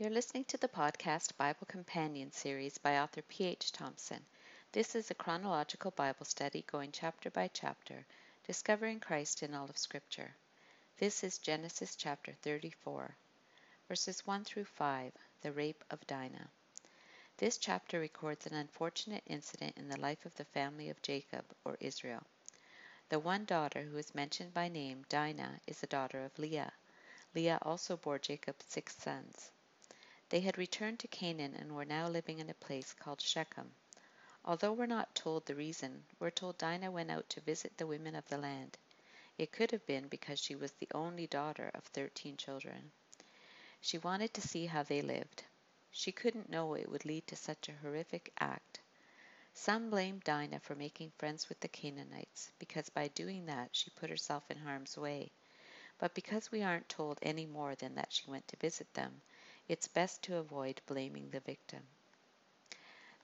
You're listening to the podcast Bible Companion series by author P.H. Thompson. This is a chronological Bible study going chapter by chapter, discovering Christ in all of Scripture. This is Genesis chapter 34, verses 1 through 5, the rape of Dinah. This chapter records an unfortunate incident in the life of the family of Jacob, or Israel. The one daughter who is mentioned by name, Dinah, is the daughter of Leah. Leah also bore Jacob six sons. They had returned to Canaan and were now living in a place called Shechem. Although we're not told the reason, we're told Dinah went out to visit the women of the land. It could have been because she was the only daughter of thirteen children. She wanted to see how they lived. She couldn't know it would lead to such a horrific act. Some blame Dinah for making friends with the Canaanites, because by doing that she put herself in harm's way. But because we aren't told any more than that she went to visit them, it's best to avoid blaming the victim.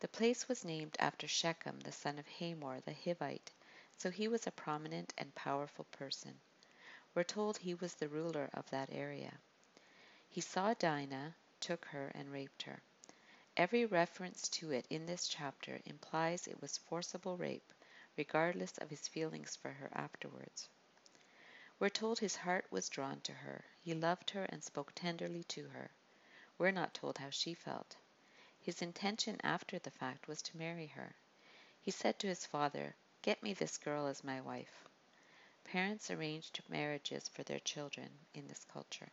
The place was named after Shechem, the son of Hamor the Hivite, so he was a prominent and powerful person. We're told he was the ruler of that area. He saw Dinah, took her, and raped her. Every reference to it in this chapter implies it was forcible rape, regardless of his feelings for her afterwards. We're told his heart was drawn to her. He loved her and spoke tenderly to her. We're not told how she felt. His intention after the fact was to marry her. He said to his father, Get me this girl as my wife. Parents arranged marriages for their children in this culture.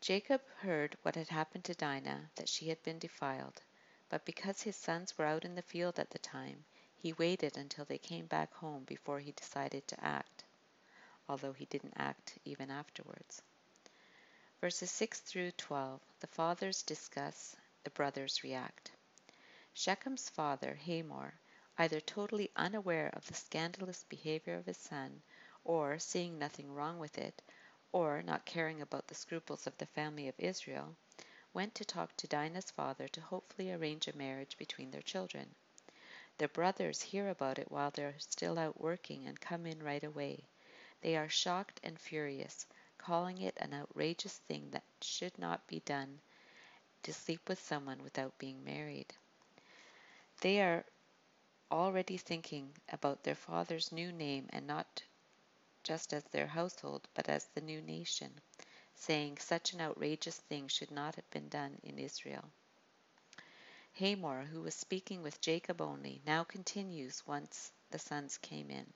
Jacob heard what had happened to Dinah, that she had been defiled, but because his sons were out in the field at the time, he waited until they came back home before he decided to act, although he didn't act even afterwards. Verses 6 through 12, the fathers discuss, the brothers react. Shechem's father, Hamor, either totally unaware of the scandalous behavior of his son, or seeing nothing wrong with it, or not caring about the scruples of the family of Israel, went to talk to Dinah's father to hopefully arrange a marriage between their children. The brothers hear about it while they're still out working and come in right away. They are shocked and furious, calling it an outrageous thing that should not be done to sleep with someone without being married. They are already thinking about their father's new name and not just as their household, but as the new nation, saying such an outrageous thing should not have been done in Israel. Hamor, who was speaking with Jacob only, now continues once the sons came in.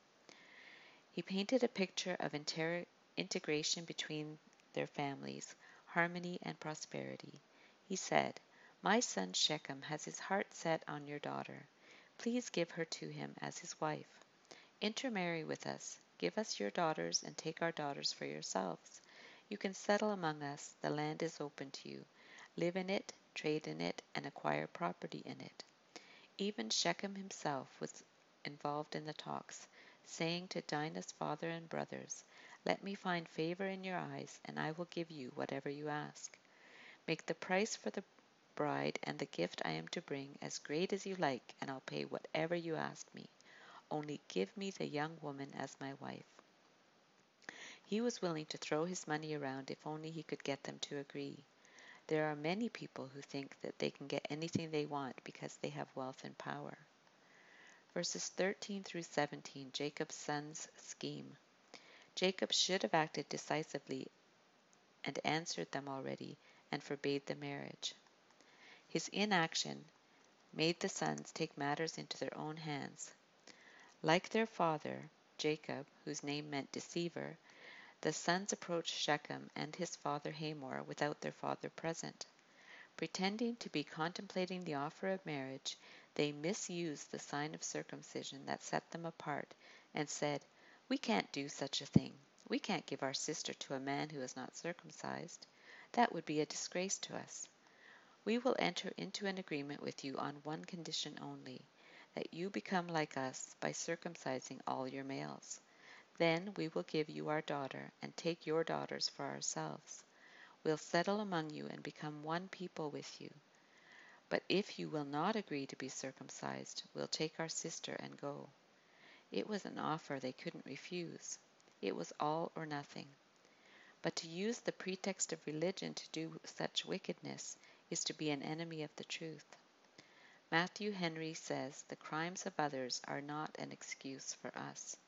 He painted a picture of inter- integration between their families, harmony and prosperity. He said, My son Shechem has his heart set on your daughter. Please give her to him as his wife. Intermarry with us, give us your daughters, and take our daughters for yourselves. You can settle among us, the land is open to you. Live in it, trade in it, and acquire property in it. Even Shechem himself was involved in the talks, saying to Dinah's father and brothers, let me find favor in your eyes, and I will give you whatever you ask. Make the price for the bride and the gift I am to bring as great as you like, and I'll pay whatever you ask me. Only give me the young woman as my wife. He was willing to throw his money around if only he could get them to agree. There are many people who think that they can get anything they want because they have wealth and power. Verses 13 through 17 Jacob's son's scheme. Jacob should have acted decisively and answered them already and forbade the marriage. His inaction made the sons take matters into their own hands. Like their father, Jacob, whose name meant deceiver, the sons approached Shechem and his father Hamor without their father present. Pretending to be contemplating the offer of marriage, they misused the sign of circumcision that set them apart and said, we can't do such a thing. We can't give our sister to a man who is not circumcised. That would be a disgrace to us. We will enter into an agreement with you on one condition only that you become like us by circumcising all your males. Then we will give you our daughter and take your daughters for ourselves. We'll settle among you and become one people with you. But if you will not agree to be circumcised, we'll take our sister and go. It was an offer they couldn't refuse. It was all or nothing. But to use the pretext of religion to do such wickedness is to be an enemy of the truth. Matthew Henry says the crimes of others are not an excuse for us.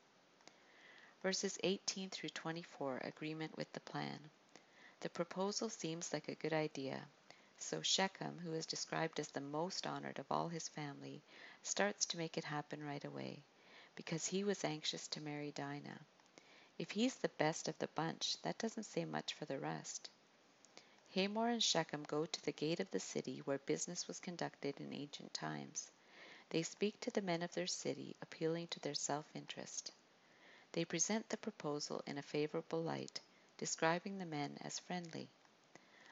Verses 18 through 24 Agreement with the plan. The proposal seems like a good idea. So Shechem, who is described as the most honored of all his family, starts to make it happen right away, because he was anxious to marry Dinah. If he's the best of the bunch, that doesn't say much for the rest. Hamor and Shechem go to the gate of the city where business was conducted in ancient times. They speak to the men of their city, appealing to their self interest. They present the proposal in a favorable light, describing the men as friendly.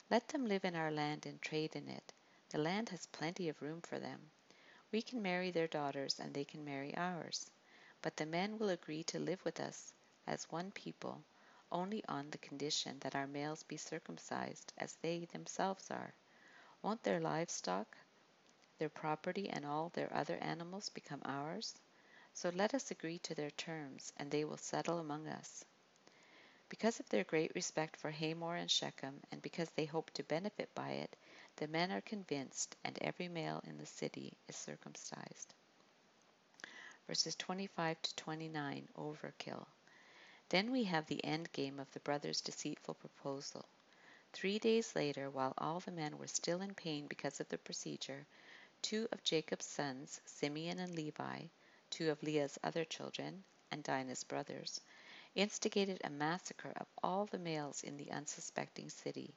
Let them live in our land and trade in it. The land has plenty of room for them. We can marry their daughters and they can marry ours. But the men will agree to live with us as one people only on the condition that our males be circumcised as they themselves are. Won't their livestock, their property, and all their other animals become ours? So let us agree to their terms, and they will settle among us. Because of their great respect for Hamor and Shechem, and because they hope to benefit by it, the men are convinced, and every male in the city is circumcised. Verses 25 to 29 Overkill. Then we have the end game of the brothers' deceitful proposal. Three days later, while all the men were still in pain because of the procedure, two of Jacob's sons, Simeon and Levi, two of Leah's other children, and Dinah's brothers, instigated a massacre of all the males in the unsuspecting city.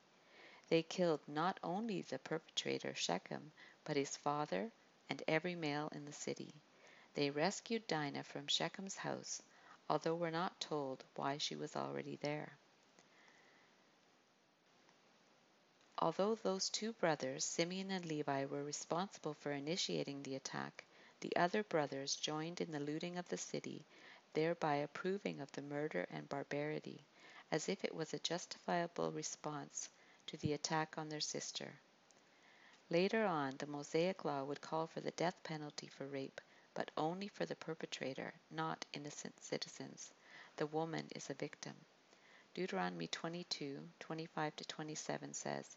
They killed not only the perpetrator, Shechem, but his father and every male in the city. They rescued Dinah from Shechem's house although we're not told why she was already there. Although those two brothers, Simeon and Levi, were responsible for initiating the attack, the other brothers joined in the looting of the city, thereby approving of the murder and barbarity, as if it was a justifiable response to the attack on their sister. Later on, the Mosaic Law would call for the death penalty for rape, but only for the perpetrator, not innocent citizens. The woman is a victim. Deuteronomy 22, 25 to 27 says,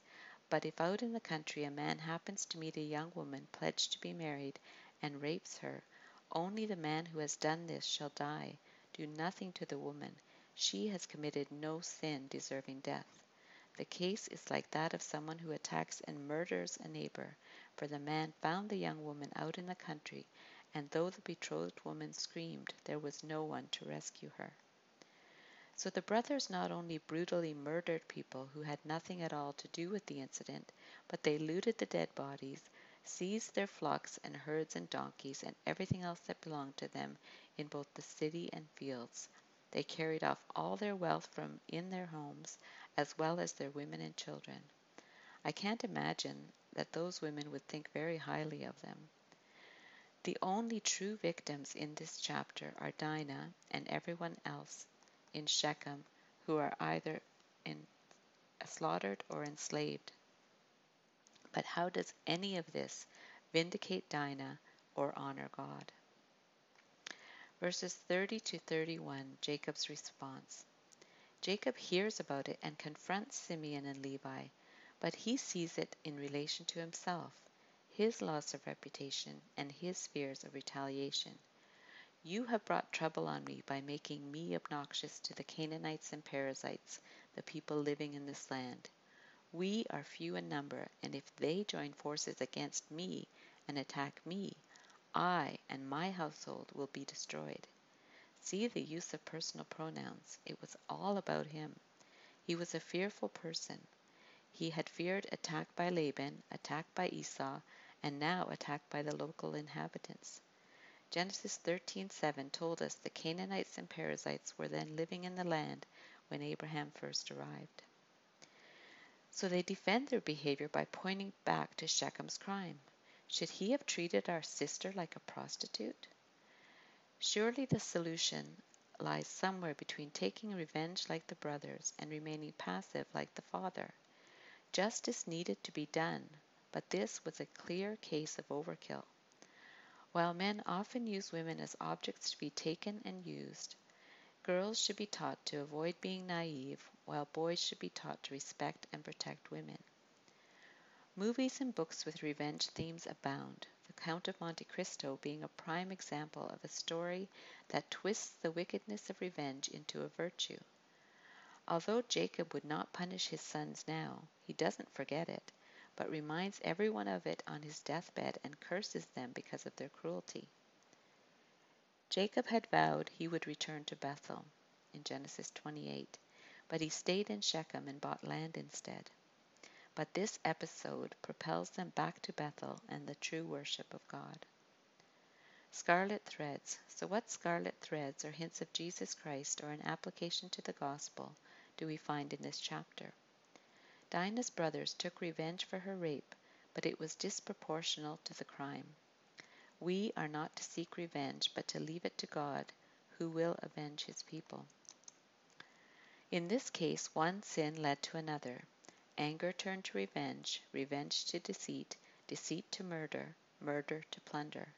But if out in the country a man happens to meet a young woman pledged to be married and rapes her, only the man who has done this shall die. Do nothing to the woman. She has committed no sin deserving death. The case is like that of someone who attacks and murders a neighbor, for the man found the young woman out in the country and though the betrothed woman screamed, there was no one to rescue her. So the brothers not only brutally murdered people who had nothing at all to do with the incident, but they looted the dead bodies, seized their flocks and herds and donkeys and everything else that belonged to them in both the city and fields. They carried off all their wealth from in their homes, as well as their women and children. I can't imagine that those women would think very highly of them. The only true victims in this chapter are Dinah and everyone else in Shechem who are either in, uh, slaughtered or enslaved. But how does any of this vindicate Dinah or honor God? Verses 30 to 31, Jacob's response. Jacob hears about it and confronts Simeon and Levi, but he sees it in relation to himself his loss of reputation, and his fears of retaliation. You have brought trouble on me by making me obnoxious to the Canaanites and Perizzites, the people living in this land. We are few in number, and if they join forces against me and attack me, I and my household will be destroyed. See the use of personal pronouns. It was all about him. He was a fearful person. He had feared attack by Laban, attack by Esau, and now attacked by the local inhabitants. Genesis 13:7 told us the Canaanites and Perizzites were then living in the land when Abraham first arrived. So they defend their behavior by pointing back to Shechem's crime. Should he have treated our sister like a prostitute? Surely the solution lies somewhere between taking revenge like the brothers and remaining passive like the father. Justice needed to be done, but this was a clear case of overkill. While men often use women as objects to be taken and used, Girls should be taught to avoid being naive, while boys should be taught to respect and protect women. Movies and books with revenge themes abound, the Count of Monte Cristo being a prime example of a story that twists the wickedness of revenge into a virtue. Although Jacob would not punish his sons now, he doesn't forget it, but reminds everyone of it on his deathbed and curses them because of their cruelty. Jacob had vowed he would return to Bethel in Genesis 28, but he stayed in Shechem and bought land instead. But this episode propels them back to Bethel and the true worship of God. Scarlet threads. So, what scarlet threads or hints of Jesus Christ or an application to the gospel do we find in this chapter? Dinah's brothers took revenge for her rape, but it was disproportional to the crime. We are not to seek revenge, but to leave it to God, who will avenge his people. In this case, one sin led to another. Anger turned to revenge, revenge to deceit, deceit to murder, murder to plunder.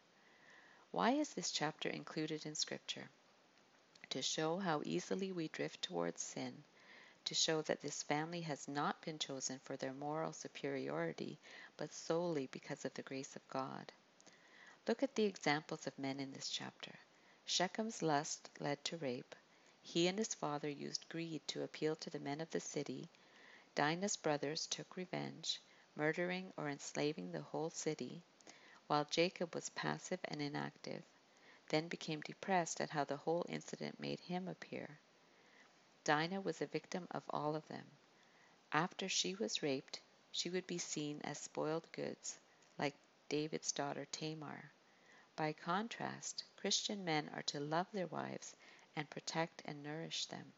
Why is this chapter included in Scripture? To show how easily we drift towards sin, to show that this family has not been chosen for their moral superiority, but solely because of the grace of God. Look at the examples of men in this chapter. Shechem's lust led to rape. He and his father used greed to appeal to the men of the city. Dinah's brothers took revenge, murdering or enslaving the whole city, while Jacob was passive and inactive, then became depressed at how the whole incident made him appear. Dinah was a victim of all of them. After she was raped, she would be seen as spoiled goods, like David's daughter Tamar. By contrast, Christian men are to love their wives and protect and nourish them.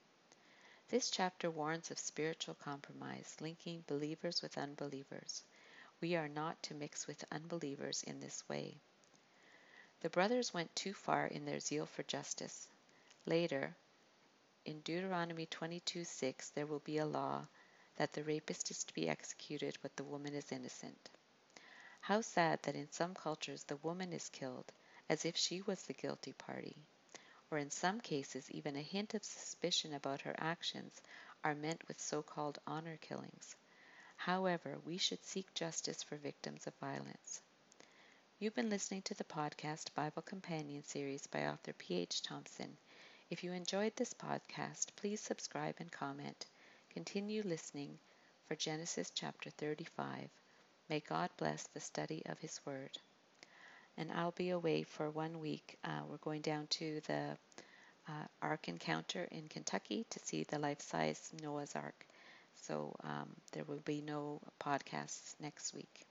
This chapter warns of spiritual compromise, linking believers with unbelievers. We are not to mix with unbelievers in this way. The brothers went too far in their zeal for justice. Later, in Deuteronomy 22:6, there will be a law that the rapist is to be executed, but the woman is innocent. How sad that in some cultures the woman is killed as if she was the guilty party, or in some cases even a hint of suspicion about her actions are meant with so called honor killings. However, we should seek justice for victims of violence. You've been listening to the podcast Bible Companion series by author P.H. Thompson. If you enjoyed this podcast, please subscribe and comment. Continue listening for Genesis chapter 35 May God bless the study of His Word. And I'll be away for one week. Uh, we're going down to the uh, Ark Encounter in Kentucky to see the life size Noah's Ark. So um, there will be no podcasts next week.